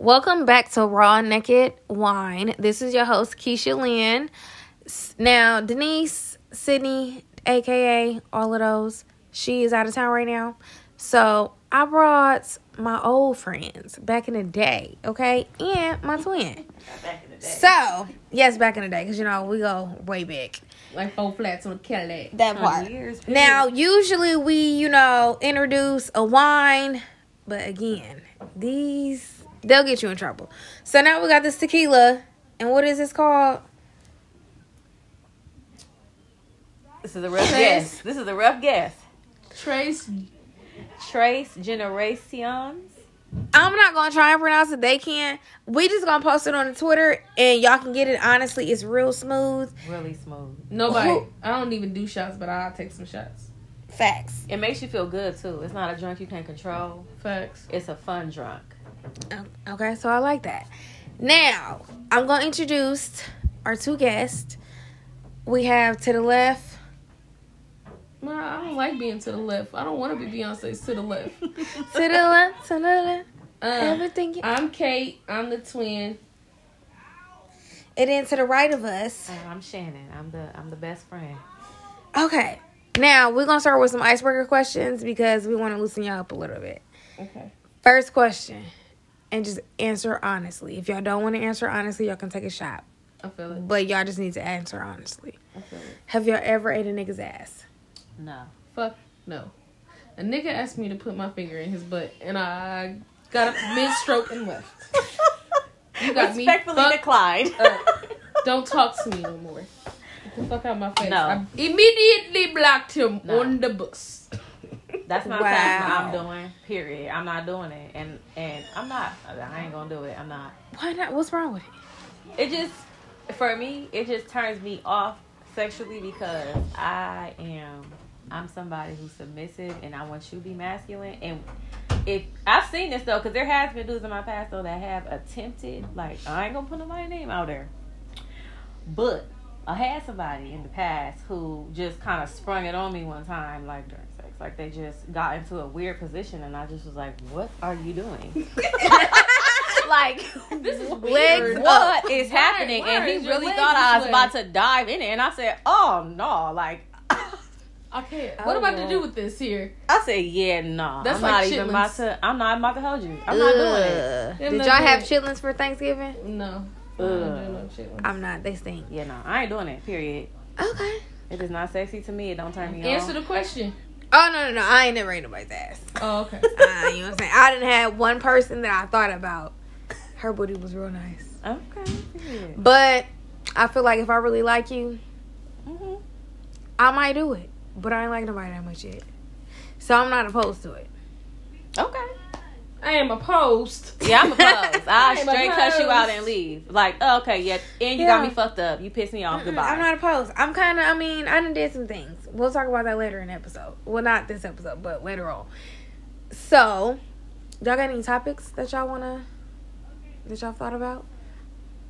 Welcome back to Raw Naked Wine. This is your host, Keisha Lynn. Now, Denise, Sydney, aka all of those, she is out of town right now. So I brought my old friends back in the day, okay? And my twin. Back in the day. So, yes, back in the day, because you know, we go way back. Like four flats on a Cadillac. That 20 part. years, Now, usually we, you know, introduce a wine, but again, these they'll get you in trouble. So now we got this tequila, and what is this called? This is a rough Trace. guess. This is a rough guess. Trace Trace Generations. I'm not gonna try and pronounce it. They can't. We just gonna post it on the Twitter, and y'all can get it. Honestly, it's real smooth. Really smooth. nobody. Who- I don't even do shots, but I'll take some shots. Facts. It makes you feel good too. It's not a drunk you can control. Facts. It's a fun drunk. Okay, so I like that. Now I'm gonna introduce our two guests. We have to the left. No, I don't like being to the left. I don't want to be Beyonce's to the left. To the left, to the left, Uh, everything. you- I'm Kate. I'm the twin. And then to the right of us. Uh, I'm Shannon. I'm the I'm the best friend. Okay. Now we're gonna start with some icebreaker questions because we want to loosen y'all up a little bit. Okay. First question, and just answer honestly. If y'all don't want to answer honestly, y'all can take a shot. I feel it. But y'all just need to answer honestly. I feel it. Have y'all ever ate a nigga's ass? No. Fuck no. A nigga asked me to put my finger in his butt, and I got a mid stroke and left. You got me Respectfully fucked declined. up. Don't talk to me no more. Get the fuck out my face. No. I immediately blocked him No. on the bus. That's not Wow. something I'm doing. Period. I'm not doing it, and and I'm not. I ain't gonna do it. I'm not. Why not? What's wrong with it? It just for me, it just turns me off sexually because I am I'm somebody who's submissive and I want you to be masculine and if I've seen this though, because there has been dudes in my past though that have attempted, like I ain't gonna put nobody's name out there, but I had somebody in the past who just kind of sprung it on me one time, like like they just got into a weird position, and I just was like, "What are you doing?" like This is Legs weird. up. what is happening? why and he really thought I was this about to dive in it, and I said, "Oh no!" Like Okay, Oh, what am I about to do with this here? I said, "Yeah, no, That's I'm like not even about to. I'm not about to hold you. I'm not doing it." Ugh. Did y'all have good. chitlins for Thanksgiving? No. I Ugh. don't do no shit. I'm not. They stink. Yeah, no, I ain't doing it. Period. Okay. It is not sexy to me. It don't turn me Answer on. Answer the question. Oh no no no! I ain't never ate nobody's ass. Oh, okay. Uh, you know what I'm saying? I didn't have one person that I thought about. Her booty was real nice. Okay. But I feel like if I really like you, hmm I might do it. But I ain't like nobody that much yet. So I'm not opposed to it. Okay. I am opposed. Yeah, I'm opposed. I I straight cut you out and leave. Like, oh, okay, yeah, and you Yeah. got me fucked up. You pissed me off. Mm-mm, Goodbye. I'm not opposed. I'm kind of, I mean, I done did some things. We'll talk about that later in the episode. Well, not this episode, but later on. So, y'all got any topics that y'all want to, that y'all thought about?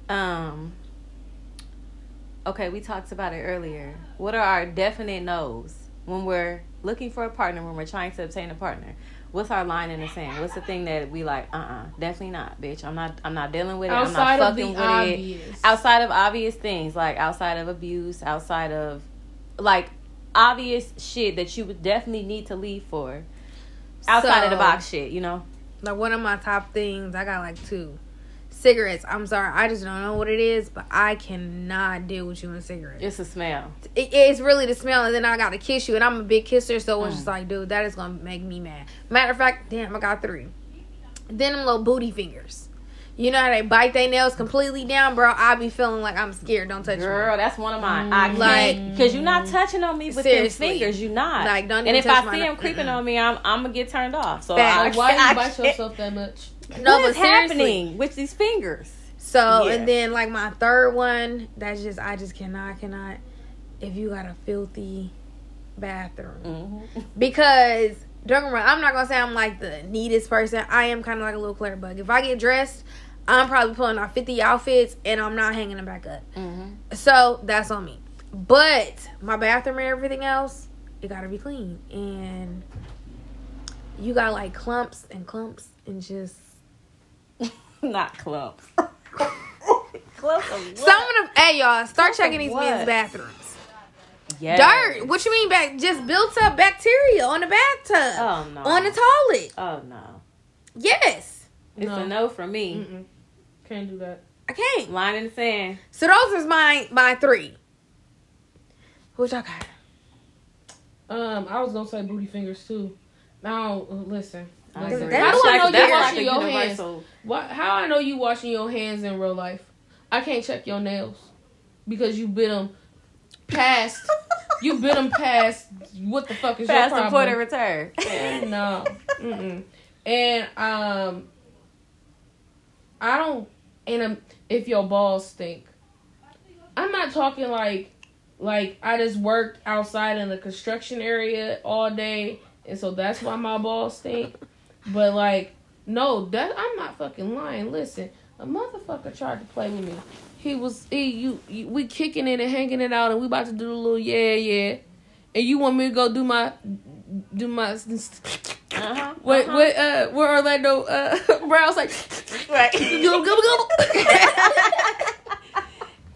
Um. Okay, we talked about it earlier. What are our definite no's when we're looking for a partner? When we're trying to obtain a partner, what's our line in the sand? What's the thing that we like? Uh, uh definitely not, bitch. I'm not. I'm not dealing with it. Outside I'm of not the fucking with it. Outside of obvious things, like outside of abuse, outside of like obvious shit that you would definitely need to leave for. Outside of the box shit, you know. Like, one of my top things, I got like two. Cigarettes. I'm sorry. I just don't know what it is, but I cannot deal with you and cigarettes. It's a smell. it, it's really the smell, and then I gotta kiss you, and I'm a big kisser, so it's Mm. just like, dude, that is gonna make me mad. Matter of fact, damn, I got three. Then them little booty fingers. You know how they bite their nails completely down, bro? I be feeling like I'm scared. Don't touch Girl, me. that's one of mine. I Like- can't because you're not touching on me with Seriously. them fingers. You're not. Like, don't and if touch I my see no- him creeping on me, I'm I'm gonna get turned off. So Facts. I, Like, why I you bite yourself that much? No, what but is seriously. happening with these fingers? So Yeah. and then like my third one, that's just I just cannot, cannot. If you got a filthy bathroom, Mm-hmm. because don't get me wrong, I'm not gonna say I'm like the neatest person. I am kind of like a little clutter bug. If I get dressed, I'm probably pulling out 50 outfits and I'm not hanging them back up. Mm-hmm. So that's on me. But my bathroom and everything else, it gotta be clean. And you got like clumps and clumps and just Not clumps. clumps of what? Some of them, hey y'all, start Clumps checking these what? men's bathrooms. Yes. Dirt. What you mean back? Just built up bacteria on the bathtub, Oh no. on the toilet. Oh no. Yes, It's No. a no for me. Mm-mm. Can't do that. I can't. Line in the sand. So those is my my three. What y'all got? Um, I was gonna say booty fingers too. Now uh, listen. I listen. agree. How How do I know like, you that's like washing a your hands? universal. What? How I know you washing your hands in real life? I can't check your nails because you bit them past. you bit them past. What the fuck is Fast your and put problem? and return. No. Mm-mm. And um, I don't. And if your balls stink, I'm not talking like like I just worked outside in the construction area all day, and so that's why my balls stink. But like, no, that I'm not fucking lying. Listen, a motherfucker tried to play with me. He was he you, you we kicking it and hanging it out, and we about to do a little yeah yeah, and you want me to go do my do my Uh-huh. what uh-huh. what uh where Orlando uh Brown's like Right. gobble gobble gobble.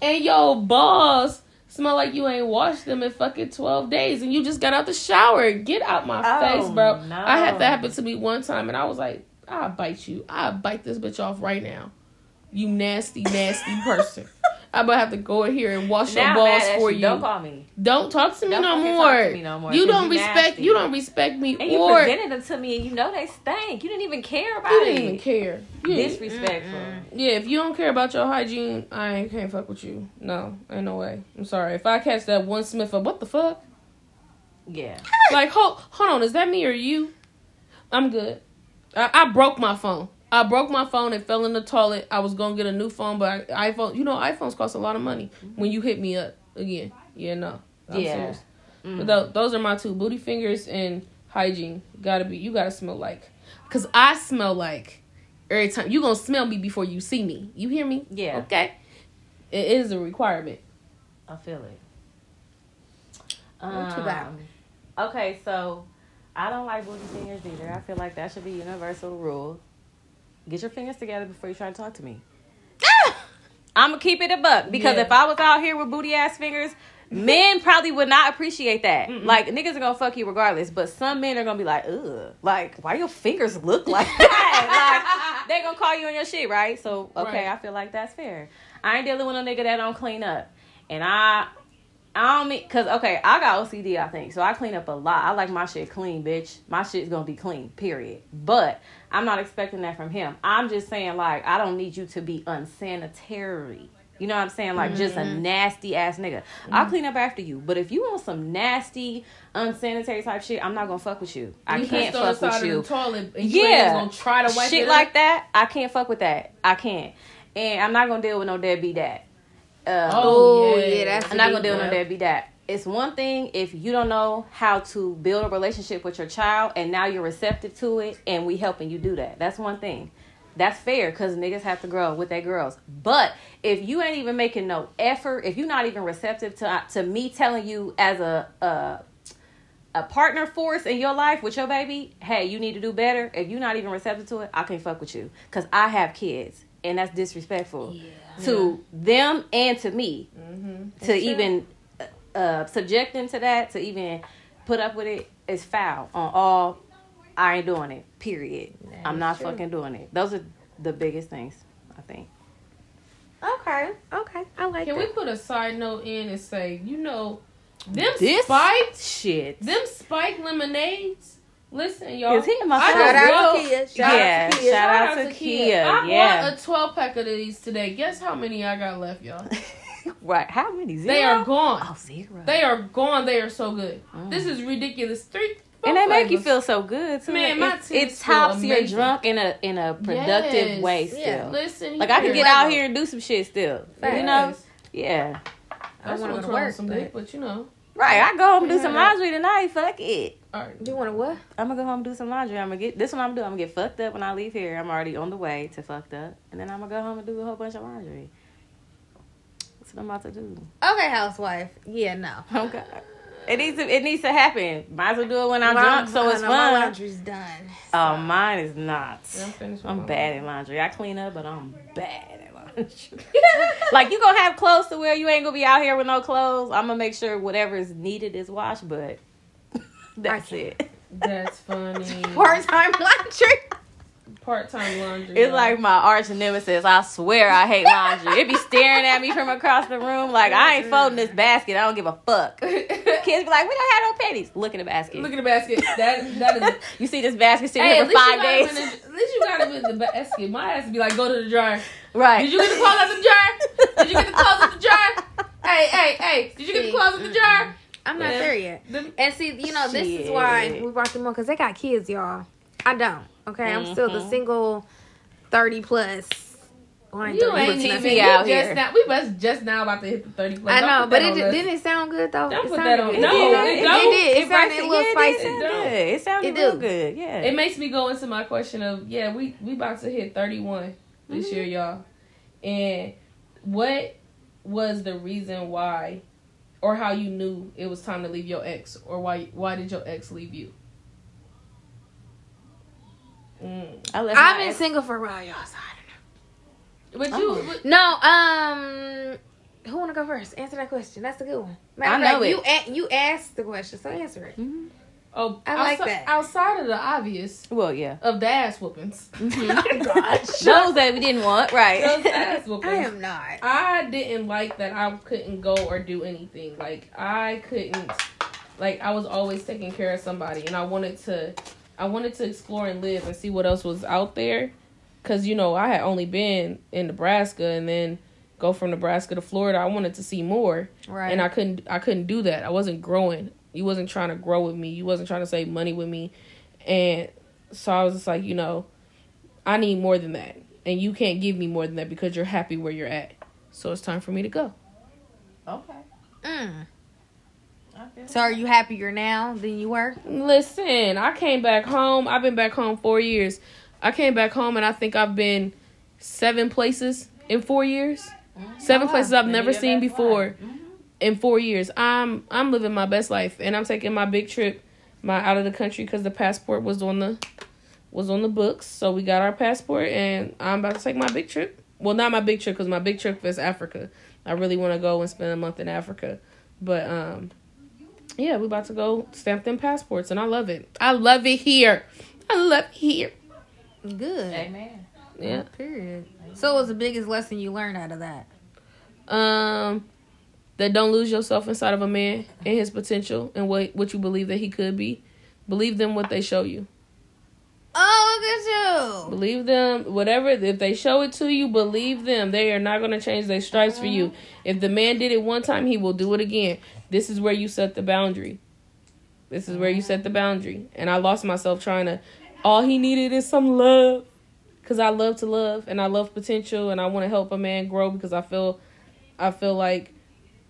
and yo balls smell like you ain't washed them in fucking twelve days, and you just got out the shower. Get out my Oh, face, bro. no. I had that happen to me one time, and I was like, I'll bite you. I'll bite this bitch off right now. You nasty, nasty person. I'm gonna have to go in here and wash Now your balls for you. Don't call me. Don't talk to me Don't no more. to me no more, You don't you respect. nasty. You don't respect me, And you or presented them to me, and you know they stank. You didn't even care about it. you didn't even care. You didn't- Disrespectful. Yeah, if you don't care about your hygiene, I ain't can't fuck with you. No, ain't no way. I'm sorry. If I catch that one sniff of what the fuck? Yeah. Like, hold, hold on, is that me or you? I'm good. I, I broke my phone. I broke my phone and fell in the toilet. I was gonna get a new phone, but I, iPhone, you know, iPhones cost a lot of money. When you hit me up again, yeah, no, I'm Yeah. serious. Mm. But tho- those are my two: booty fingers and hygiene. Gotta be. You gotta smell like, cause I smell like every time you gonna smell me before you see me. You hear me? Yeah. Okay. It is a requirement. I feel it. What you got? Um, Okay, so I don't like booty fingers either. I feel like that should be universal rule. Get your fingers together before you try to talk to me. Ah! I'm gonna keep it a buck because Yeah. if I was out here with booty ass fingers, men probably would not appreciate that. Like niggas are gonna fuck you regardless, but some men are gonna be like, ugh, like why your fingers look like that? like they gonna call you on your shit, right? So okay, Right. I feel like that's fair. I ain't dealing with a nigga that don't clean up, and I. I don't mean, cause okay, I got OCD, I think, so I clean up a lot. I like my shit clean, bitch. My shit's gonna be clean, period. But I'm not expecting that from him. I'm just saying, like, I don't need you to be unsanitary. You know what I'm saying? Like, just a mm-hmm. nasty ass nigga. I'll mm-hmm. clean up after you, but if you want some nasty, unsanitary type shit, I'm not gonna fuck with you. I can't fuck with you. The toilet and you Yeah. gonna try to wipe shit it like that, I can't fuck with that. I can't, and I'm not gonna deal with no deadbeat dad. Uh, Oh, yeah. yeah, that's I'm not gonna deal with no deadbeat dad. It's one thing if you don't know how to build a relationship with your child, and now you're receptive to it, and we helping you do that. That's one thing. That's fair because niggas have to grow with their girls. But if you ain't even making no effort, if you're not even receptive to to me telling you as a a, a partner force in your life with your baby, hey, you need to do better. If you're not even receptive to it, I can't fuck with you because I have kids, and that's disrespectful to them and to me Mm-hmm. to even uh, subject them to that, to even put up with it, is foul on all. I ain't doing it. Period. I'm not true. fucking doing it. Those are the biggest things. I think. Okay, okay, I like Can that. we put a side note in and say, you know, them This spiked, shit. them spiked lemonades. Listen, y'all. Is he in my I phone? Shout just out Kia. Shout Yeah, out to Kia. shout out to Kia, I yeah. bought a 12 pack of these today. Guess how many I got left, y'all? right. How many? Zero? They are gone. Oh, zero. They are gone. They are so good. Mm. This is ridiculous. Three. and they make you feel so good too. Man, it, my it titties feel tops your drunk in a in a productive Yes. way. Still, Yeah. Listen, like I can here. get out here and do some shit still. Facts. You know? Yeah. I I wanna want go to to work work, some but- dick, but you know. Right. I go home and do some laundry tonight. Fuck it. All right. You want to what? I'm gonna go home and do some laundry. I'm gonna get this. one. I'm gonna do. I'm gonna get fucked up when I leave here. I'm already on the way to fucked up, and then I'm gonna go home and do a whole bunch of laundry. That's what I'm about to do. Okay, housewife. Yeah, no. Okay. It needs to. It needs to happen. Might as well do it when I'm Well, drunk, so I it's know My fun. laundry's done. Oh, mine is not. I'm I'm my- bad at laundry. I clean up, but I'm bad like you gonna have clothes to wear. You ain't gonna be out here with no clothes. I'm gonna make sure whatever is needed is washed, but that's it. That's funny. Part time laundry. Part time laundry. It's y'all. like my arch nemesis. I swear I hate laundry. It be staring at me from across the room like I ain't folding this basket. I don't give a fuck. Kids be like, we don't have no panties. Look in the basket. Look at the basket. That that is. you see this basket sitting Hey, here for five days. in the, at least you got him in the basket. My ass be like, go to the dryer. Right. Did you get the clothes out the jar? Did you get the clothes out the jar? Hey, hey, hey! Did you get the clothes out the jar? I'm not Yeah. there yet. And see, you know, this is why we brought them on because they got kids, y'all. I don't. Okay, I'm still the Mhm. single, thirty plus. Well, I ain't You 30, ain't but even. nothing. We out just here. now. We must just now about to hit the thirty. Plus. I Don't know, but it on did, didn't it sound good though? Don't It put that on- good. no, it, it did. don't. it did. It, It sounded a little yeah, spicy. It, did. Don't. it sounded It real do. good. Yeah. It makes me go into my question of yeah, we we about to hit thirty one this Mm-hmm. year, y'all. And what was the reason why, or how you knew it was time to leave your ex, or why why did your ex leave you? Mm. I left I've been ex- single for a while, y'all. So I don't know. But Oh. you, don't. No, um, who want to go first? Answer that question. That's a good one. Matter I know fact, it. You a- you asked the question, so answer it. Mhm. Oh, I like outside, that. outside of the obvious Well, yeah. of the ass whoopings, mm-hmm. Those that we didn't want, right? those ass whoopings. I am not. I didn't like that I couldn't go or do anything. Like I couldn't like I was always taking care of somebody and I wanted to I wanted to explore and live and see what else was out there cuz you know, I had only been in Nebraska and then go from Nebraska to Florida. I wanted to see more Right. and I couldn't I couldn't do that. I wasn't growing. You wasn't trying to grow with me. You wasn't trying to save money with me. And so I was just like, you know, I need more than that. And you can't give me more than that because you're happy where you're at. So it's time for me to go. okay. Mm. Okay. So are you happier now than you were? Listen, I came back home. I've been back home 4 years. I came back home and I think I've been 7 places in 4 years. 7 wow. places I've never your seen best before. life. In four years. I'm I'm living my best life, and I'm taking my big trip, my out of the country because the passport was on the was on the books. So we got our passport, and I'm about to take my big trip. Well, not my big trip because my big trip is Africa. I really want to go and spend a month in Africa, but um, yeah, we're about to go stamp them passports, and I love it. I love it here. I love it here. Good. Amen. Yeah. Period. So what was the biggest lesson you learned out of that? Um, that don't lose yourself inside of a man and his potential and what what you believe that he could be. Believe them what they show you. Oh, look at you. Believe them, whatever. If they show it to you, believe them. They are not going to change their stripes for you. Mm-hmm. If the man did it one time, he will do it again. This is where you set the boundary. This is where you set the boundary. And I lost myself trying to. All he needed is some love, because I love to love and I love potential and I want to help a man grow because I feel, I feel like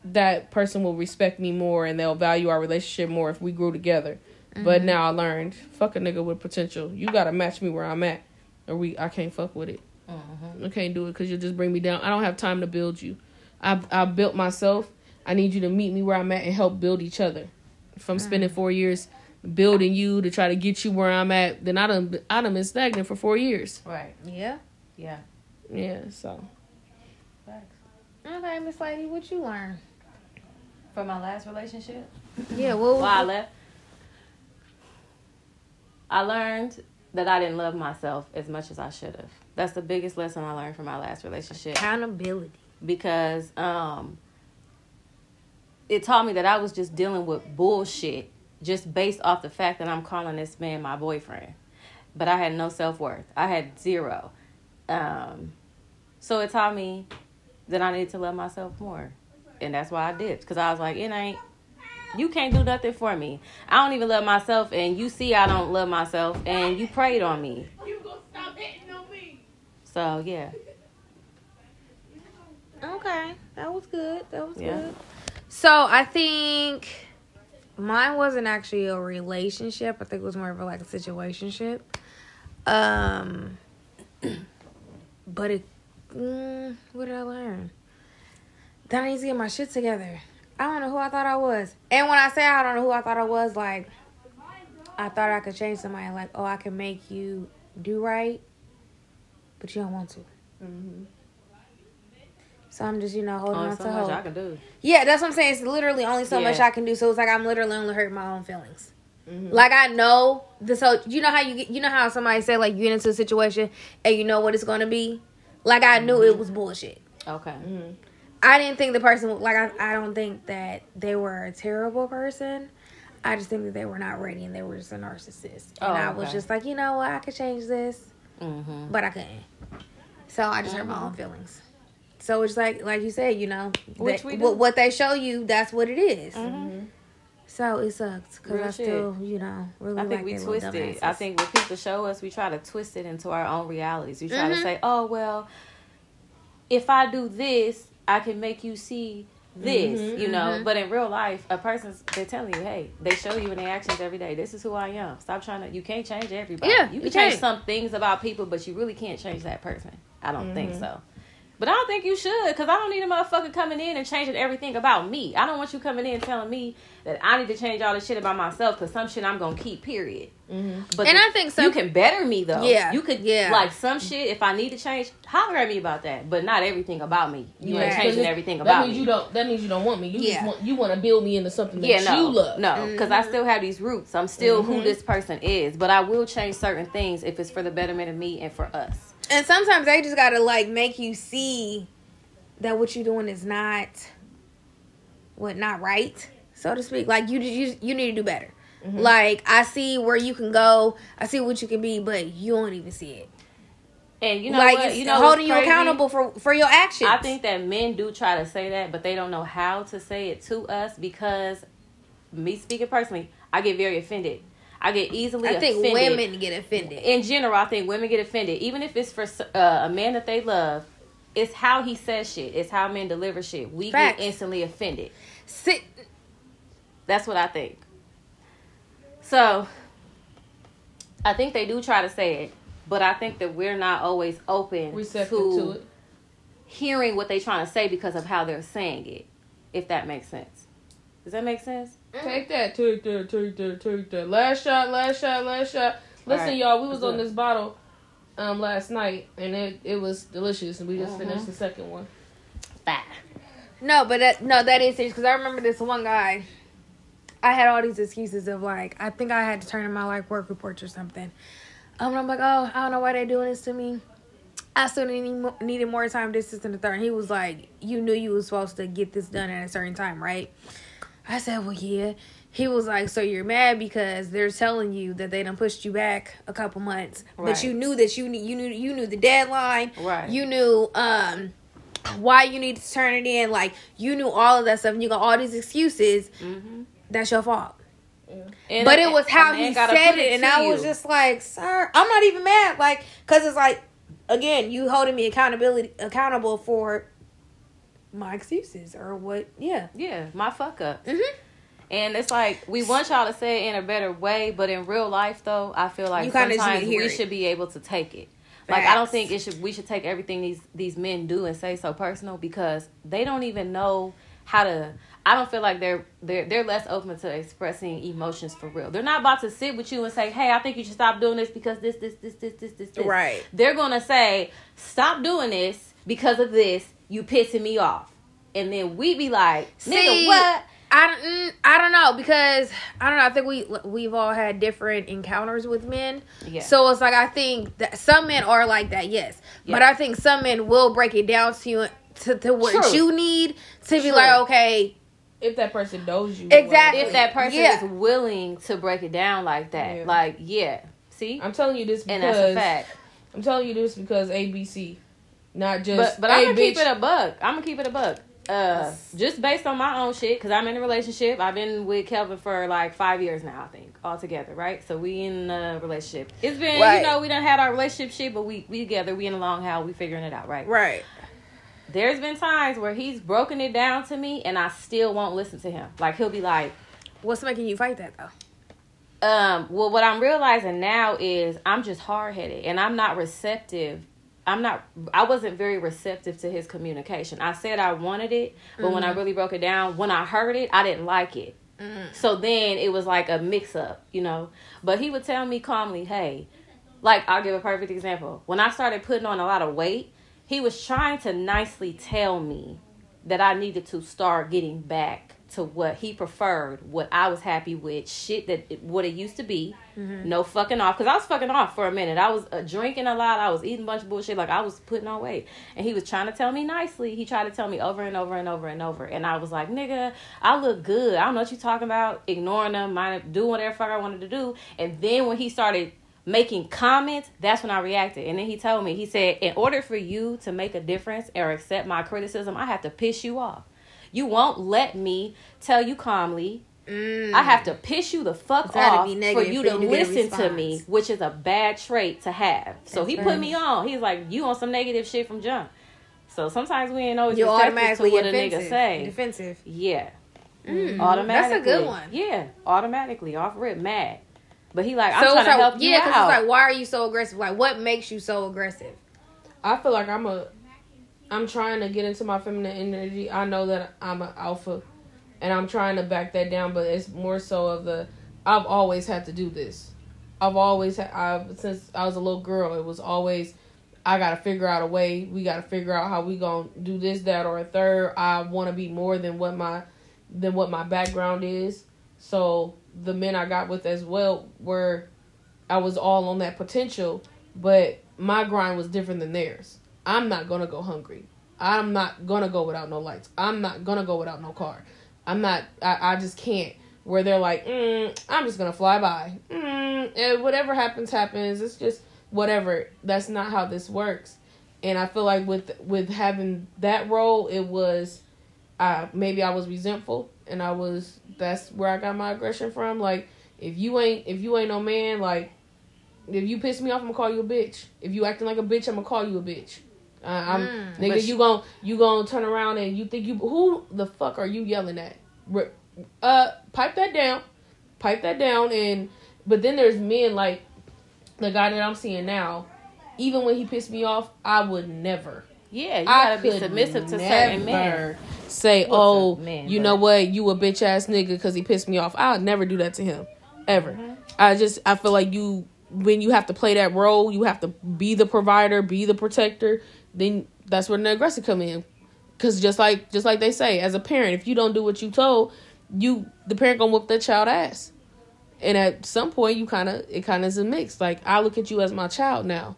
that person will respect me more and they'll value our relationship more if we grew together. But mm-hmm. now I learned, fuck a nigga with potential. You gotta match me where I'm at, or we I can't fuck with it. Mm-hmm. I can't do it because you'll just bring me down. I don't have time to build you. I I built myself. I need you to meet me where I'm at and help build each other. If I'm spending mm. four years building you to try to get you where I'm at, then I done I done been stagnant for four years. Right. Yeah. Yeah. Yeah, so. Okay, Miss Lady, what you learn? From my last relationship. Yeah. What was Why I left. I learned that I didn't love myself as much as I should have. That's the biggest lesson I learned from my last relationship. accountability? because um it taught me that I was just dealing with bullshit just based off the fact that I'm calling this man my boyfriend. But I had no self worth. I had zero. Um so it taught me that I needed to love myself more. And that's why I did. Because I was like, it ain't you can't do nothing for me. I don't even love myself and you see I don't love myself and you prayed on me. you gonna stop hitting on me? So yeah. Okay, that was good. That was Yeah. good. So I think mine wasn't actually a relationship. I think it was more of a, like a situationship. Um, but it, mm, what did I learn? That I need to get my shit together. I don't know who I thought I was. And when I say I don't know who I thought I was, like I thought I could change somebody. Like, oh, I can make you do right, but you don't want to. Mm-hmm. So I'm just, you know, holding Only on so to much hope. I can do. Yeah, that's what I'm saying. It's literally only so Yeah. much I can do. So it's like I'm literally only hurting my own feelings. Mhm. Like I know this whole. You know how you get. You know how somebody said like you get into a situation and you know what it's gonna be. Like I knew it was bullshit. Okay. Mm-hmm. I didn't think the person like I. I don't think that they were a terrible person. I just think that they were not ready and they were just a narcissist. And Oh, I was okay. just like, you know what, I could change this, Mm-hmm. but I couldn't. So I just hurt my own feelings. So it's like, like you said, you know, Which that- we do. what, what they show you, that's what it is. Mhm. So it sucks because I shit. still, you know, really I think like we twist it. I think when people show us, we try to twist it into our own realities. We try to Mhm. say, "Oh well, if I do this, I can make you see this," Mhm, you know. mhm. But in real life, a person's they're telling you, "Hey," they show you in their actions every day. This is who I am. Stop trying to. You can't change everybody. Yeah, you you can change some things about people, but you really can't change that person. I don't think Mhm. so. But I don't think you should, because I don't need a motherfucker coming in and changing everything about me. I don't want you coming in and telling me that I need to change all this shit about myself, because some shit I'm gonna keep. Period. Mm-hmm. But And the- I think some- you can better me though. Yeah, you could. yeah. like some shit. If I need to change, holler at me about that. But not everything about me. You ain't Yeah. changing everything about That means me. you don't. That means you don't want me. You Yeah. just want you want to build me into something that yeah, no, you love. no, because I still have these roots. I'm still who Mhm. this person is, but I will change certain things if it's for the betterment of me and for us. And sometimes they just gotta like make you see that what you're doing is not what not right, so to speak. Like you you you need to do better. Mm-hmm. Like I see where you can go, I see what you can be, but you don't even see it. And you know like what? You know holding you accountable for for your actions. I think that men do try to say that, but they don't know how to say it to us because me speaking personally, I get very offended. I get easily I think offended. women get offended. in general, I think women get offended, even if it's for uh, a man that they love. It's how he says shit. It's how men deliver shit. We Facts. get instantly offended. Sit, That's what I think. So, I think they do try to say it, but I think that we're not always open Receptive to, to it. hearing what they're trying to say because of how they're saying it. If that makes sense. Does that make sense? Take that, take that, take that, take that. Last shot, last shot, last shot. Listen, Alright, y'all, we was on this bottle um last night, and it it was delicious, and we just Mhm. finished the second one. No, but that, no, that is serious because I remember this one guy. I had all these excuses of like, I think I had to turn in my like work reports or something. Um, and I'm like, oh, I don't know why they're doing this to me. I still need, needed more time. This, this, and the third. And he was like, you knew you was supposed to get this done at a certain time, right? I said, well, yeah. He was like, so you're mad because they're telling you that they done pushed you back a couple months, Right. but you knew that you knew you knew you knew the deadline. Right. You knew um why you need to turn it in. Like you knew all of that stuff, and you got all these excuses. Mm-hmm. That's your fault. And but it was how he said put it, and I was you. just like, "Sir, I'm not even mad." Like, cause it's like, again, you holding me accountability accountable for my excuses or what? Yeah. yeah, my fuck up. hmm And it's like we want y'all to say it in a better way, but in real life, though, I feel like You kinda just need sometimes we it. should be able to take it. Like I don't think it should. We should take everything these these men do and say so personal because they don't even know how to. I don't feel like they're they're they're less open to expressing emotions for real. They're not about to sit with you and say, "Hey, I think you should stop doing this because this this this this this this." this. Right. They're gonna say, "Stop doing this because of this. You pissing me off." And then we be like, "Nigga, See, what?" I don't. mm, I don't know because I don't know. I think we we've all had different encounters with men. Yeah. So it's like I think that some men are like that, yes. But I think some men will break it down to you to, to what True. you need to be like, okay, If that person knows you, Exactly. if that person Yeah. is willing to break it down like that, Yeah. like yeah, see, I'm telling you this and that's a fact. I'm telling you this because ABC, not just. But but hey, I'm gonna keep it a buck. I'm gonna keep it a buck. Uh, just based on my own shit, because I'm in a relationship. I've been with Kelvin for like five years now, I think, altogether, right? So we in a relationship. It's been, Right. you know, we done had our relationship shit, but we we together, we in a long haul, we figuring it out, right? right. There's been times where he's broken it down to me, and I still won't listen to him. Like he'll be like, What's making you fight that though? Um, well, what I'm realizing now is I'm just hard headed and I'm not receptive I'm not I wasn't very receptive to his communication. I said I wanted it, but when I Mm-hmm. really broke it down, when I heard it, I didn't like it. Mm. So then it was like a mix up, you know. But he would tell me calmly, "Hey, like I'll give a perfect example. When I started putting on a lot of weight, he was trying to nicely tell me that I needed to start getting back to what he preferred, what I was happy with, shit that what it used to be. No fucking off, because I was fucking off for a minute. I was uh, drinking a lot. I was eating a bunch of bullshit. Like I was putting on weight, and he was trying to tell me nicely. He tried to tell me over and over and over and over, and I was like, "Nigga, I look good. I don't know what you talking about. Ignoring them, mind doing whatever fuck I wanted to do." And then when he started making comments, that's when I reacted. And then he told me, he said, in order for you to make a difference or accept my criticism, I have to piss you off. You won't let me tell you calmly. I have to piss you the fuck It's gotta off be for you to to listen to me, which is a bad trait to have. So That's he right. put me on. He's like, you on some negative shit from jump. So sometimes we ain't always You're receptive automatically to what a nigga say. Defensive. Yeah. Mm, Automatically. That's a good one. Yeah. Automatically. Off rip mad. But he like, I'm so trying it's to like, help you out. yeah, because out. it's like, why are you so aggressive? Like, what makes you so aggressive? I feel like I'm a I'm trying to get into my feminine energy. I know that I'm an alpha and I'm trying to back that down, but it's more so of the I've always had to do this. I've always had I've since I was a little girl, it was always I got to figure out a way. We got to figure out how we to do this that or a third. I want to be more than what my than what my background is. So the men I got with as well were I was all on that potential, but my grind was different than theirs. I'm not gonna go hungry. I'm not gonna go without no lights. I'm not gonna go without no car. I'm not. I, I just can't. Where they're like, mm, I'm just gonna fly by. Mm, and whatever happens, happens. It's just whatever. That's not how this works. And I feel like with with having that role, it was, uh, maybe I was resentful, and I was. That's where I got my aggression from. Like, if you ain't if you ain't no man, like if you piss me off, I'm gonna call you a bitch. If you acting like a bitch, I'm gonna call you a bitch. Uh, I'm Mm. nigga. But you gon' you gon' turn around and you think you who the fuck are you yelling at? Uh, pipe that down, pipe that down. And but then there's men like the guy that I'm seeing now. Even when he pissed me off, I would never. yeah, you I gotta be could submissive to never certain men. Say, Well, oh, to men, you but- know what? You a bitch ass nigga because he pissed me off. I'll never do that to him, ever. Mm-hmm. I just I feel like you when you have to play that role, you have to be the provider, be the protector. Then that's where the aggressive come in. Cause just like just like they say, as a parent, if you don't do what you told, you the parent gonna whoop that child ass. And at some point, you kind of it kind of is a mix. Like I look at you as my child now.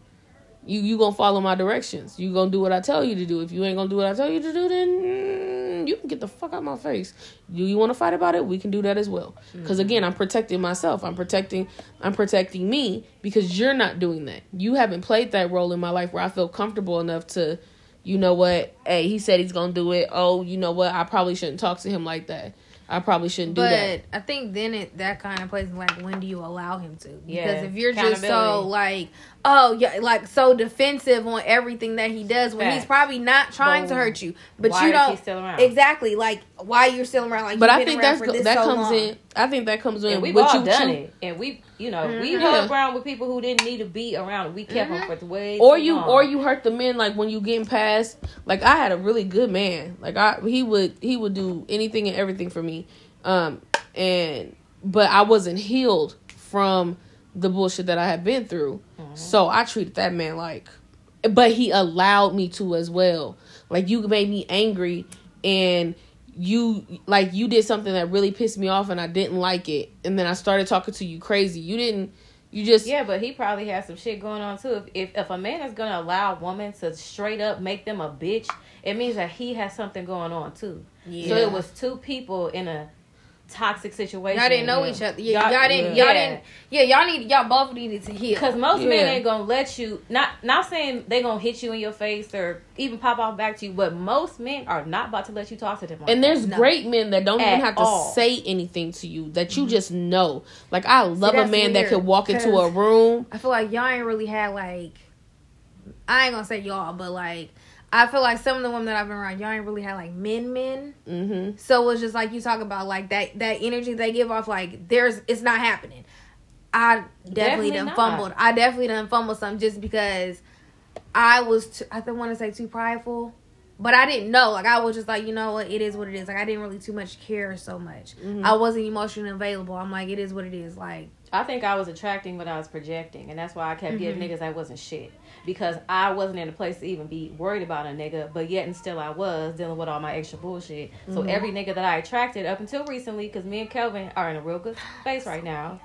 You you gonna follow my directions. You gonna do what I tell you to do. If you ain't gonna do what I tell you to do, then mm, you can get the fuck out my face. Do you want to fight about it? We can do that as well. Because again, I'm protecting myself. I'm protecting. I'm protecting me because you're not doing that. You haven't played that role in my life where I feel comfortable enough to, you know what? Hey, he said he's gonna do it. Oh, you know what? I probably shouldn't talk to him like that. I probably shouldn't do that. But I think then it that kind of plays like when do you allow him to? Because Yeah, if you're just so like oh yeah like so defensive on everything that he does when he's probably not trying to hurt you, but why you is he don't still around? exactly like why you're still around like But I think around that's for go- this that so comes long. in. I think that comes in. And we've all you done choo- it, and we, you know, we Mhm. hung around with people who didn't need to be around. We kept them for way or you long. or you hurt the men like when you getting past like i had a really good man like i he would he would do anything and everything for me um and but i wasn't healed from the bullshit that i had been through mm-hmm. so i treated that man like but he allowed me to as well like you made me angry and you like you did something that really pissed me off and i didn't like it and then i started talking to you crazy you didn't you just Yeah, but he probably has some shit going on too. If, if if a man is gonna allow a woman to straight up make them a bitch, it means that he has something going on too. Yeah. So it was two people in a toxic situation. Y'all didn't know each other. Yeah, y'all, Y'all- didn't. yeah. Y'all didn't. Yeah, y'all need. Y'all both needed to heal. Because most Yeah. men ain't gonna let you not not saying they gonna hit you in your face or even pop off back to you, but most men are not about to let you talk to them. like And there's No. great men that don't even have to all. say anything to you that you just know. Like I love a that's man that weird, could walk into a room. I feel like y'all ain't really had like. I ain't gonna say y'all, but like. I feel like some of the women that I've been around, y'all ain't really had like men, men. hmm So it's just like you talk about like that that energy they give off. Like there's, it's not happening. I definitely, Definitely done not. fumbled. I definitely done fumbled some just because I was, too, I don't want to say too prideful, but I didn't know. Like I was just like, you know what, it is what it is. Like I didn't really too much care so much. Mhm. I wasn't emotionally available. I'm like, it is what it is. Like I think I was attracting what I was projecting, and that's why I kept getting Mhm. niggas I wasn't shit because I wasn't in a place to even be worried about a nigga, but yet and still I was dealing with all my extra bullshit. So Mhm. every nigga that I attracted up until recently, because me and Kelvin are in a real good space right now,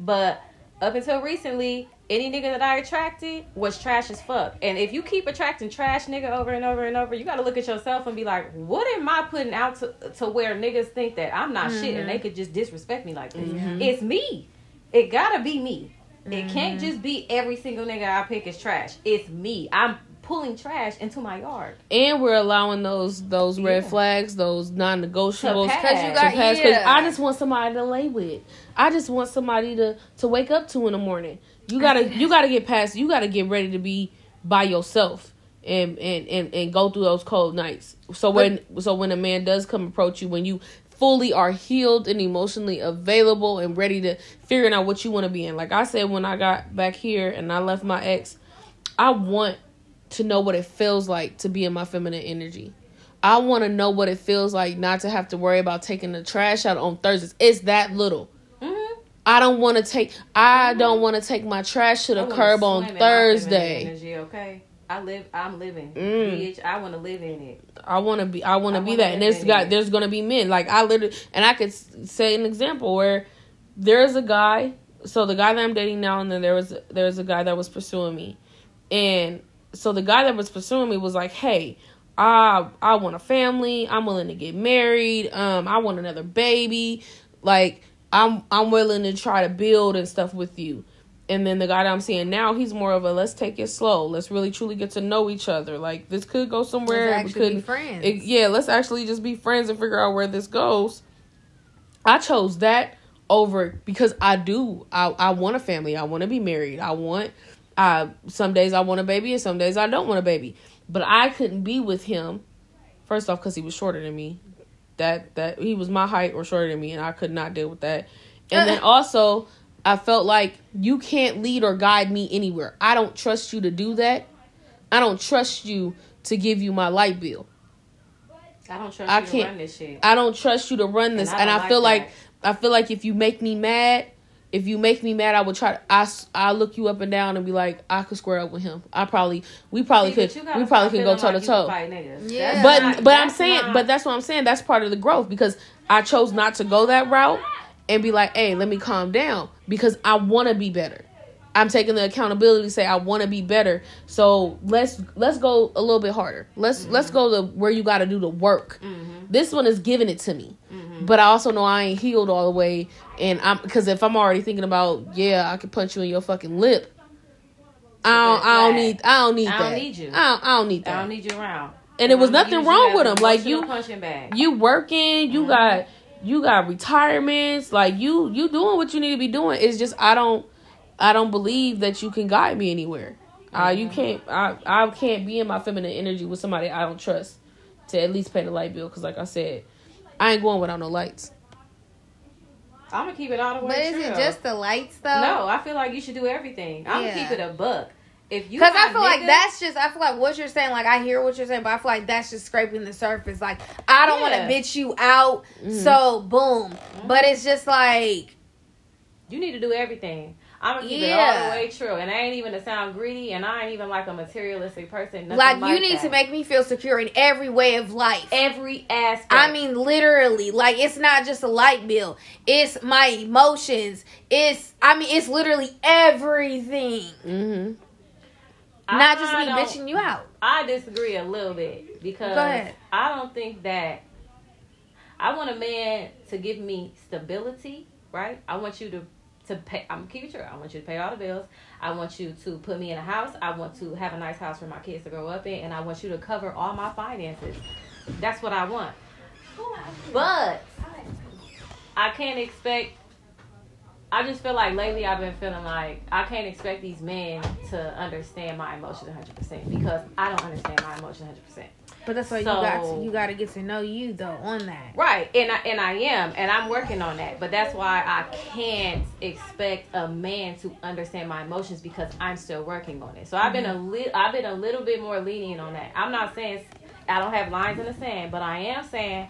but up until recently, any nigga that I attracted was trash as fuck. And if you keep attracting trash nigga over and over and over, you got to look at yourself and be like, what am I putting out to to where niggas think that I'm not shit Mhm. and they could just disrespect me like this? Mhm. It's me. It gotta be me. It can't Mhm. just be every single nigga I pick is trash. It's me. I'm pulling trash into my yard. and we're allowing those those red Yeah. flags, those non-negotiables, pass. Cause you to got- pass. yeah. I just want somebody to lay with. I just want somebody to to wake up to in the morning. You gotta you gotta get past. You gotta get ready to be by yourself and and and, and go through those cold nights. So when so when a man does come approach you, when you fully are healed and emotionally available and ready to figuring out what you want to be in. Like I said when I got back here and I left my ex, I want to know what it feels like to be in my feminine energy. I want to know what it feels like not to have to worry about taking the trash out on Thursdays. It's that little. Mm-hmm. I don't want to take. I don't want to take my trash to the curb on Thursday. Energy, okay. I live. I'm living. Mm. Bitch, I want to live in it. I want to be. I want to be that. And there's got. it. There's gonna be men like I literally. And I could say an example where there's a guy. So the guy that I'm dating now, and then there was there was a guy that was pursuing me, and so the guy that was pursuing me was like, "Hey, I I want a family. I'm willing to get married. Um, I want another baby. Like I'm I'm willing to try to build and stuff with you." And then the guy that I'm seeing now, he's more of a let's take it slow. Let's really truly get to know each other. Like this could go somewhere. Let's we actually be friends. it- yeah, let's actually just be friends and figure out where this goes. I chose that over because I do. I I want a family. I want to be married. I want. I some days I want a baby and some days I don't want a baby. But I couldn't be with him. First off, because he was shorter than me. That that he was my height or shorter than me, and I could not deal with that. And then also, I felt like you can't lead or guide me anywhere. I don't trust you to do that. I don't trust you to give you my light bill. I don't trust I you to can't- run this shit. I don't trust you to run this, And I and I, don't feel like like I feel like if you make me mad, if you make me mad, I would try. To, I I look you up and down and be like, I could square up with him. I probably we probably See, could you gotta we probably stop could go toe to like you can toe. niggas. Yeah. But not- but I'm saying, not- but that's what I'm saying. That's part of the growth because I chose not to go that route and be like, hey, let me calm down because I want to be better. I'm taking the accountability to say I want to be better. So let's let's go a little bit harder. Let's Mm-hmm. let's go to where you got to do the work. Mhm. This one is giving it to me, Mhm. but I also know I ain't healed all the way. And I'm because if I'm already thinking about yeah, I could punch you in your fucking lip. I don't, I don't need I don't need I don't need you. I don't, I don't need that. I don't need you around. and it was nothing wrong with him. Like you you working, you Mhm. got you got retirements, like you you doing what you need to be doing. It's just I don't I don't believe that you can guide me anywhere. Uh, you can't I I can't be in my feminine energy with somebody I don't trust to at least pay the light bill because like I said, I ain't going without no lights. I'm gonna keep it all the way But is true. it just the lights though? No, I feel like you should do everything. I'm Yeah. gonna keep it a buck. If you Because I got feel like niggas- that's just, I feel like what you're saying, like I hear what you're saying, but I feel like that's just scraping the surface. Like, I don't want to bitch you out, Mhm. so boom. But it's just like, you need to do everything. I'm gonna keep it all the way true, and I ain't even to sound greedy, and I ain't even like a materialistic person. nothing like, like you need that. to make me feel secure in every way of life. every aspect. I mean, literally, like it's not just a light bill. It's my emotions. It's, I mean, it's literally everything. Mm-hmm. Not just I me bitching you out. I disagree a little bit because Go ahead. I don't think that I want a man to give me stability, right? I want you to to pay. I'm keep it true. I want you to pay all the bills. I want you to put me in a house. I want to have a nice house for my kids to grow up in, and I want you to cover all my finances. That's what I want. But I can't expect I just feel like lately I've been feeling like I can't expect these men to understand my emotions 100% because I don't understand my emotions 100%. But that's why So- you got to, you got to get to know you though on that. Right, and I and I am, and I'm working on that. But that's why I can't expect a man to understand my emotions because I'm still working on it. So I've been a mm-hmm. little, I've been a little bit more lenient on that. I'm not saying I don't have lines in the sand, but I am saying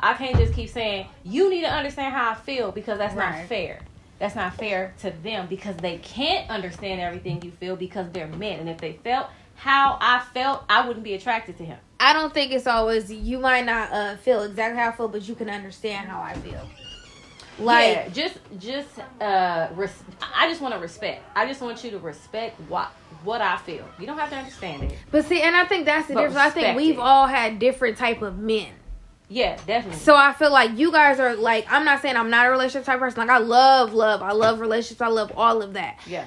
I can't just keep saying you need to understand how I feel because that's Right. not fair. That's not fair to them because they can't understand everything you feel because they're men, and if they felt how I felt, I wouldn't be attracted to him. I don't think it's always you might not uh, feel exactly how I feel, but you can understand how I feel. Like yeah, just just uh res- I just want to respect. I just want you to respect what what I feel. You don't have to understand it. But see, and I think that's the But difference. I think we've it. all had different type of men. Yeah, definitely. So I feel like you guys are like I'm not saying I'm not a relationship type person. Like I love love. I love relationships. I love all of that. yeah.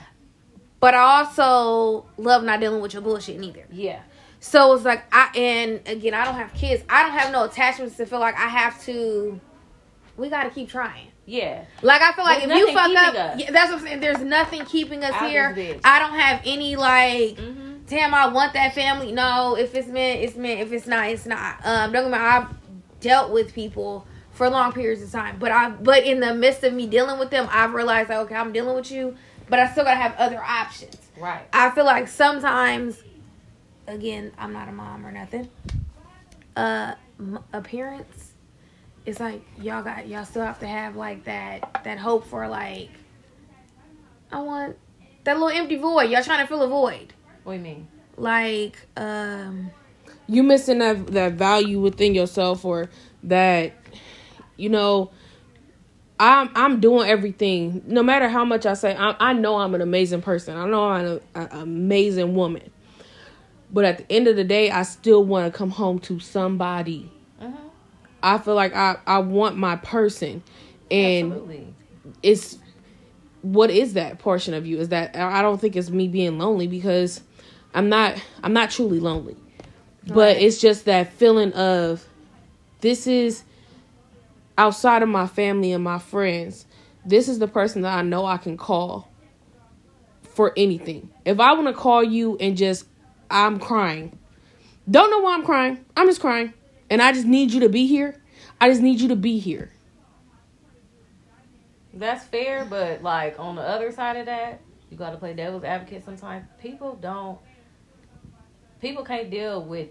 But I also love not dealing with your bullshit neither. Yeah. So it's like I and again I don't have kids. I don't have no attachments to feel like I have to. We got to keep trying. Yeah. Like I feel like There's if you fuck up, us. yeah, that's what I'm saying. There's nothing keeping us Out here. I don't have any like. Mhm. Damn, I want that family. No, if it's meant, it's meant. If it's not, it's not. Um, don't get me wrong. Dealt with people for long periods of time, but I, but in the midst of me dealing with them, I've realized that okay, I'm dealing with you, but I still gotta have other options. Right. I feel like sometimes, again, I'm not a mom or nothing. Uh, m- appearance, it's like y'all got y'all still have to have like that that hope for like, I want that little empty void. Y'all trying to fill a void, What do you mean? like um, you missing that that value within yourself or that you know i'm i'm doing everything. No matter how much i say i, I know i'm an amazing person. I know i'm an amazing woman. But at the end of the day i still want to come home to somebody. Mhm. i feel like i i want my person. And Absolutely. it's what is that portion of you? Is that i don't think it's me being lonely because i'm not i'm not truly lonely but Right. it's just that feeling of this is outside of my family and my friends. This is the person that i know i can call for anything. If i want to call you and just i'm crying. Don't know why i'm crying. I'm just crying. And i just need you to be here. I just need you to be here. That's fair, but like on the other side of that, you got to play devil's advocate sometimes. People don't people can't deal with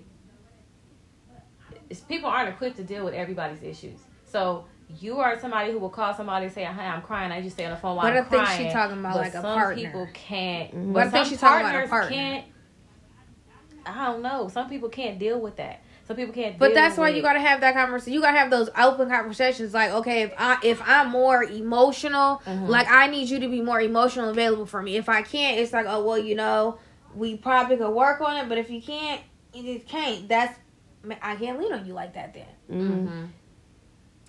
it's, people aren't equipped to deal with everybody's issues. So you are somebody who will call somebody and say, "Hey, I'm crying. I just stay on the phone while I'm I think crying." she talking about But like a some partner. people can't. But I think some she talking about a partners partner. can't. I don't know. Some people can't deal with that. Some people can't. But that's why you gotta have that conversation. You gotta have those open conversations. Like, okay, if I if I'm more emotional, Mhm. like I need you to be more emotional available for me. If I can't, it's like, oh well, you know, we probably could work on it. But if you can't, you just can't. That's I can't lean on you like that. Then Mhm.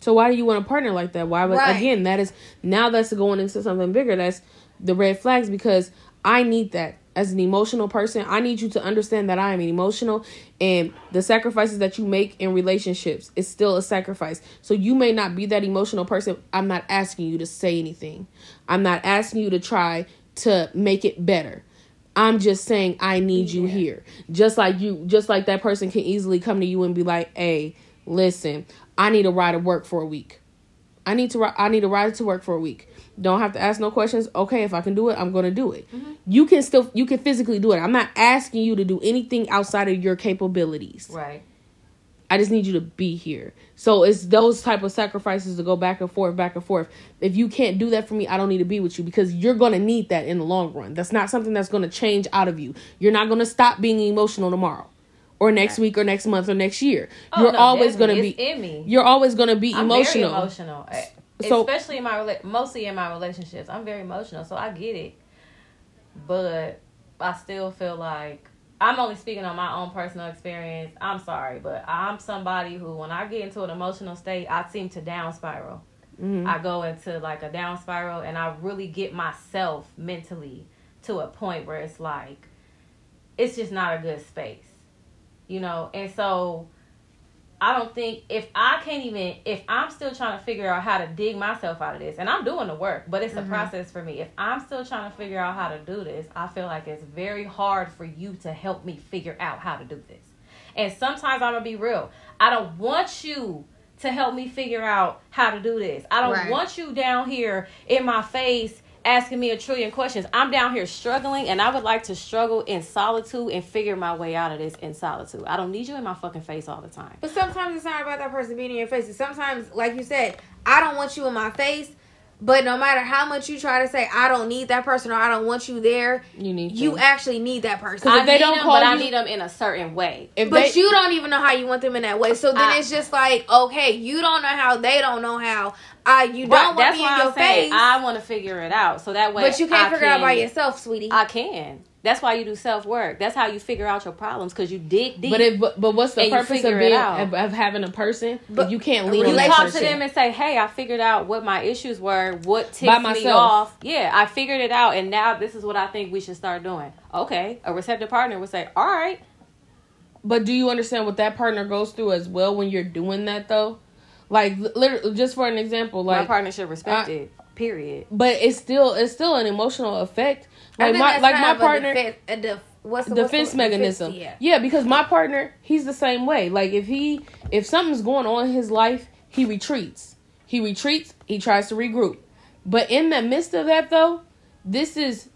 So why do you want a partner like that? Why would Right. again that is now that's going into something bigger. That's the red flags because I need that as an emotional person. I need you to understand that I am emotional and the sacrifices that you make in relationships is still a sacrifice. So you may not be that emotional person. I'm not asking you to say anything. I'm not asking you to try to make it better. I'm just saying I need you Yeah. here. Just like you just like that person can easily come to you and be like, "Hey, listen, I need a ride to work for a week. I need to I need a ride to work for a week. Don't have to ask no questions. Okay, if I can do it, I'm going to do it. Mm-hmm. You can still you can physically do it. I'm not asking you to do anything outside of your capabilities. Right. I just need you to be here. So it's those type of sacrifices to go back and forth, back and forth. If you can't do that for me, I don't need to be with you because you're going to need that in the long run. That's not something that's going to change out of you. You're not going to stop being emotional tomorrow or next week or next month or next year. Oh, you're no, always going to be in me. you're always going to be I'm emotional. very emotional. So- Especially in my mostly in my relationships. I'm very emotional, so I get it. But I still feel like I'm only speaking on my own personal experience. I'm sorry, but I'm somebody who when I get into an emotional state, I seem to down spiral. Mhm. I go into like a down spiral and I really get myself mentally to a point where it's like it's just not a good space. You know, and so I don't think if I can't even if I'm still trying to figure out how to dig myself out of this, and I'm doing the work, but it's a Mm-hmm. process for me. If I'm still trying to figure out how to do this, I feel like it's very hard for you to help me figure out how to do this. And sometimes I'm gonna be real. I don't want you to help me figure out how to do this. I don't Right. want you down here in my face asking me a trillion questions. I'm down here struggling and I would like to struggle in solitude and figure my way out of this in solitude. I don't need you in my fucking face all the time. But sometimes it's not about that person being in your face. Sometimes, like you said, I don't want you in my face. But no matter how much you try to say I don't need that person or I don't want you there, You need you to. actually need that person. 'Cause if I they need don't them, call but I need them in a certain way. But they, you don't even know how you want them in that way. So then I- it's just like, okay, you don't know how, they don't know how. Uh, you don't Right, want that's me why in your I'm saying face. I want to figure it out so that way. but you can't I figure it out by yourself, sweetie. I can. That's why you do self work. That's how you figure out your problems because you dig deep. but it, but, but what's the purpose of being of, of having a person But if you can't a lean on you talk person? to them and say, "Hey, I figured out what my issues were. What ticks me off. Yeah, I figured it out, and now this is what I think we should start doing." Okay, a receptive partner would say, "All right, But do you understand what that partner goes through as well when you're doing that though? Like literally, just for an example, like my partner should respect I- it." Period. but it's still it's still an emotional effect. Like my like my partner. defen- a def- what's the, defense what's the, mechanism. defense- yeah. because my partner, he's the same way. Like if he if something's going on in his life, he retreats. He retreats, he tries to regroup. But in the midst of that though, this is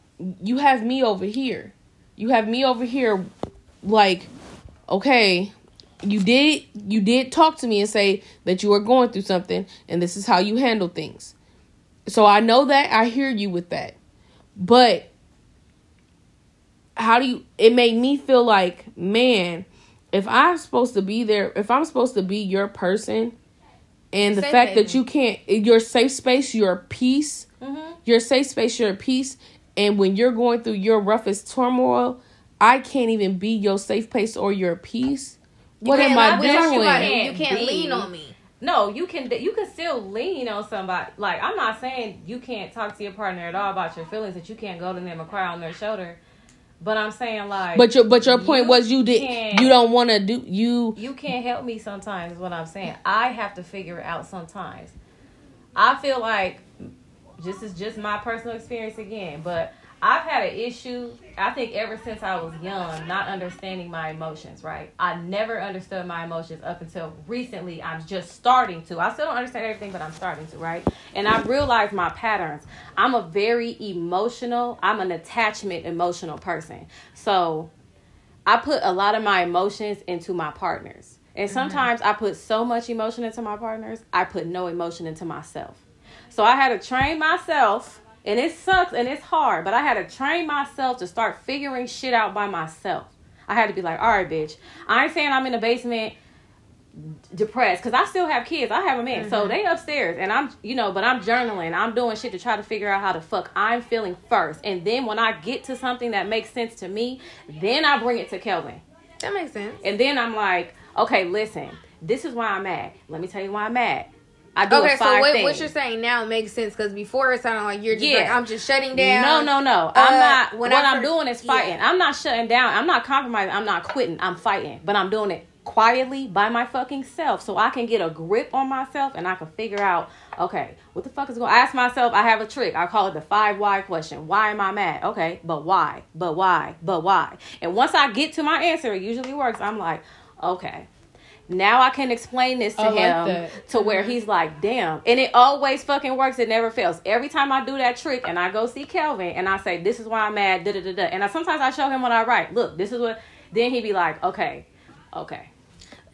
you have me over here. You have me over here like okay, you did you did talk to me and say that you were going through something and this is how you handle things. So I know that I hear you with that. But how do you it made me feel like man if i'm supposed to be there if i'm supposed to be your person and the Safe fact that you can't your safe space your peace Mm-hmm. your safe space your peace and when you're going through your roughest turmoil i can't even be your safe place or your peace what am i lie- we talking about doing. You can't lean on me. No, you can. You can still lean on somebody. Like I'm not saying you can't talk to your partner at all about your feelings. That you can't go to them and cry on their shoulder. But I'm saying like. but your but your point You was you did you don't want to do you you can't help me sometimes is what i'm saying i have to figure it out sometimes i feel like this is just my personal experience again but i've had an issue i think ever since i was young not understanding my emotions right? I never understood my emotions up until recently. I'm just starting to. I still don't understand everything but i'm starting to right? And i realized my patterns. I'm a very emotional i'm an attachment emotional person. So I put a lot of my emotions into my partners. And mm-hmm. sometimes I put so much emotion into my partners, I put no emotion into myself. So I had to train myself, and it sucks and it's hard, but I had to train myself to start figuring shit out by myself. I had to be like, all right, bitch, I ain't saying I'm in the basement depressed because I still have kids. I have a man, so mm-hmm. they upstairs, and I'm, you know, but I'm journaling. I'm doing shit to try to figure out how the fuck I'm feeling first, and then when I get to something that makes sense to me, then I bring it to Kelvin, That makes sense. and then I'm like, okay, listen, this is why I'm mad. Let me tell you why I'm mad. I do Okay, a so what, things. what you're saying now makes sense because before it sounded like you're just Yeah. like I'm just shutting down. No, no, no. I'm Uh, not. when what I'm first- doing is fighting. yeah. I'm not shutting down. I'm not compromising. I'm not quitting. I'm fighting. But I'm doing it quietly by my fucking self so I can get a grip on myself and I can figure out, okay, what the fuck is going I ask myself, I have a trick. I call it the five why question. Why am I mad? Okay, but why? But why? But why? And once I get to my answer, it usually works. I'm like, okay. Now I can explain this to I him that. to where mm-hmm. he's like, damn. And it always fucking works. It never fails. Every time I do that trick and I go see Kelvin and I say, this is why I'm mad, da da da da. And I, sometimes I show him what I write. Look, this is what. Then he'd be like, okay, okay.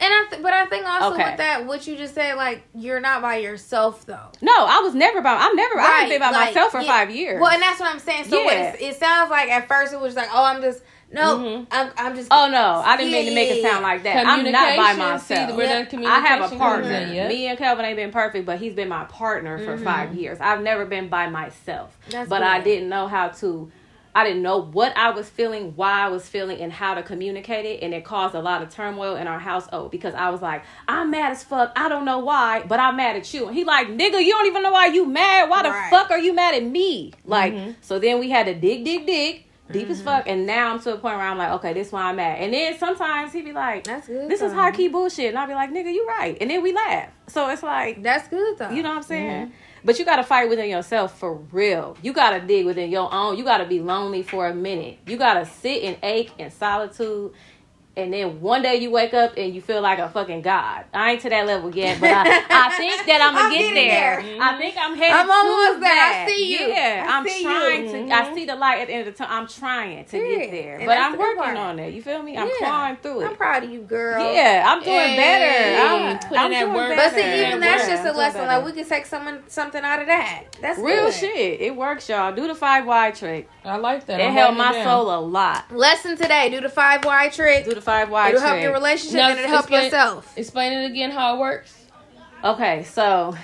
And I, th- but I think also Okay. with that, what you just said, like you're not by yourself though. No, I was never by. I'm never. I haven't been by like, myself for yeah. five years. Well, and that's what I'm saying. So Yeah. it's- it sounds like at first it was like, oh, I'm just no, Mhm. I'm, I'm just. Oh no, I didn't mean to make it sound like that. I'm not by Communication, see, myself. where Yeah. I have communication a comes partner. in, yeah. Me and Kelvin ain't been perfect, but he's been my partner for five years. I've never been by myself. That's but I didn't know how to I didn't know what I was feeling, why I was feeling, and how to communicate it. And it caused a lot of turmoil in our household because I was like, I'm mad as fuck. I don't know why, but I'm mad at you. And he like, nigga, you don't even know why you mad. Why the Right. fuck are you mad at me? Like, Mm-hmm. so then we had to dig, dig, dig. Deep Mm-hmm. as fuck. And now I'm to a point where I'm like, okay, this is where I'm at. And then sometimes he be like, That's good. this is though. high key bullshit. And I'll be like, nigga, you right. And then we laugh. So it's like, That's good though. you know what I'm saying? Mm-hmm. But you gotta fight within yourself for real. You gotta dig within your own. You gotta be lonely for a minute. You gotta sit and ache in solitude. And then one day you wake up and you feel like a fucking god. I ain't to that level yet, but I, I think that I'm gonna get getting there. there. I think I'm headed I'm almost there. I see you. Yeah, I I'm see you. trying to. I mm-hmm. see the light at the end of the tunnel. I'm trying to Period. get there, And but I'm the working part. on it. You feel me? I'm Yeah. clawing through it. I'm proud of you, girl. Yeah, I'm doing Hey, better. I'm, putting I'm that doing work. better. But see, even that's Yeah, just I'm a lesson. Like we can take someone something out of that. That's Real good. shit. It works, y'all. Do the five Y trick. I like that. It I'm helped my down. soul a lot. Lesson today: do the five Y trick. Do the five why It'll trick. help your relationship No, and it'll help explain- yourself. Explain it again how it works. Okay, so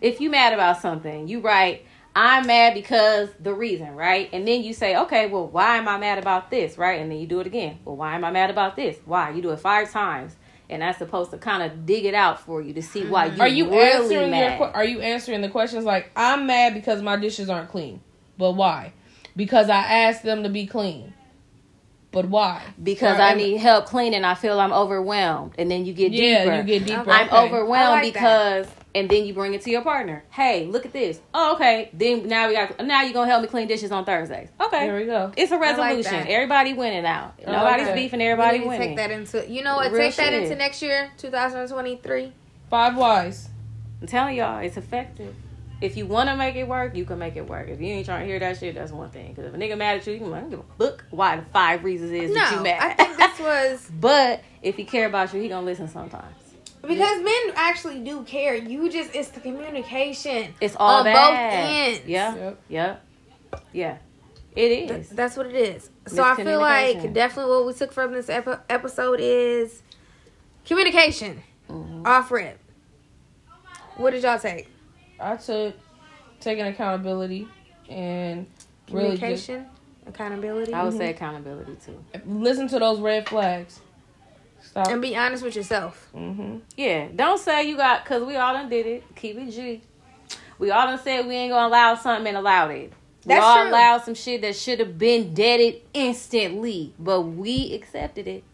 if you mad about something, you write, I'm mad because the reason, right? And then you say, okay, well, why am I mad about this, right? And then you do it again. Well, why am I mad about this? Why? You do it five times. And that's supposed to kind of dig it out for you to see why mm-hmm. you Are you really answering mad. your? Are you answering the questions like I'm mad because my dishes aren't clean, but why? Because I asked them to be clean, but why? because Or I need help cleaning. I feel I'm overwhelmed. And then you get Yeah, deeper. you get deeper. I'm okay. Overwhelmed like because, and then you bring it to your partner. Hey, look at this. Oh, okay. Then now we got. Now you're gonna help me clean dishes on Thursdays. Okay. There we go. It's a resolution. that. everybody winning now. I Nobody's that. beefing. Everybody need to winning. take that into you know what? Real take that into next year, 2023. Five whys. I'm telling y'all, it's effective. If you want to make it work, you can make it work. If you ain't trying to hear that shit, that's one thing. Because if a nigga mad at you, you can like, give a fuck why the five reasons is that you No, mad. I think this was but if he care about you, he gonna listen sometimes. because men actually do care. You just it's the communication. It's all On that. both ends. Yeah. Yep. Yeah. Yeah. it is. Th- That's what it is. So I feel like definitely what we took from this epi- episode is communication. Mhm. Off rip. What did y'all take? I took taking accountability and really just Communication, accountability, I would say accountability too. listen to those red flags. Stop. and be honest with yourself. hmm Yeah. Don't say you got because we all done did it. Keep it G. We all done said we ain't gonna allow something and allowed it. We That's all true. allowed some shit that should have been deaded instantly, but we accepted it.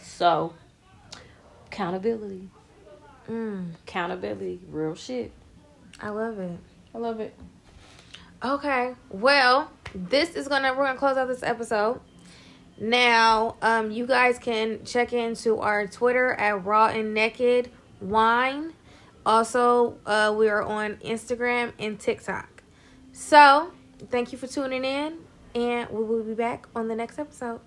So accountability, Mm, accountability, real shit. I love it. I love it. Okay. Well, this is gonna we're gonna close out this episode. Now, um, you guys can check into our Twitter at Raw and Naked Wine. Also, uh, we are on Instagram and TikTok. So, thank you for tuning in, and we will be back on the next episode.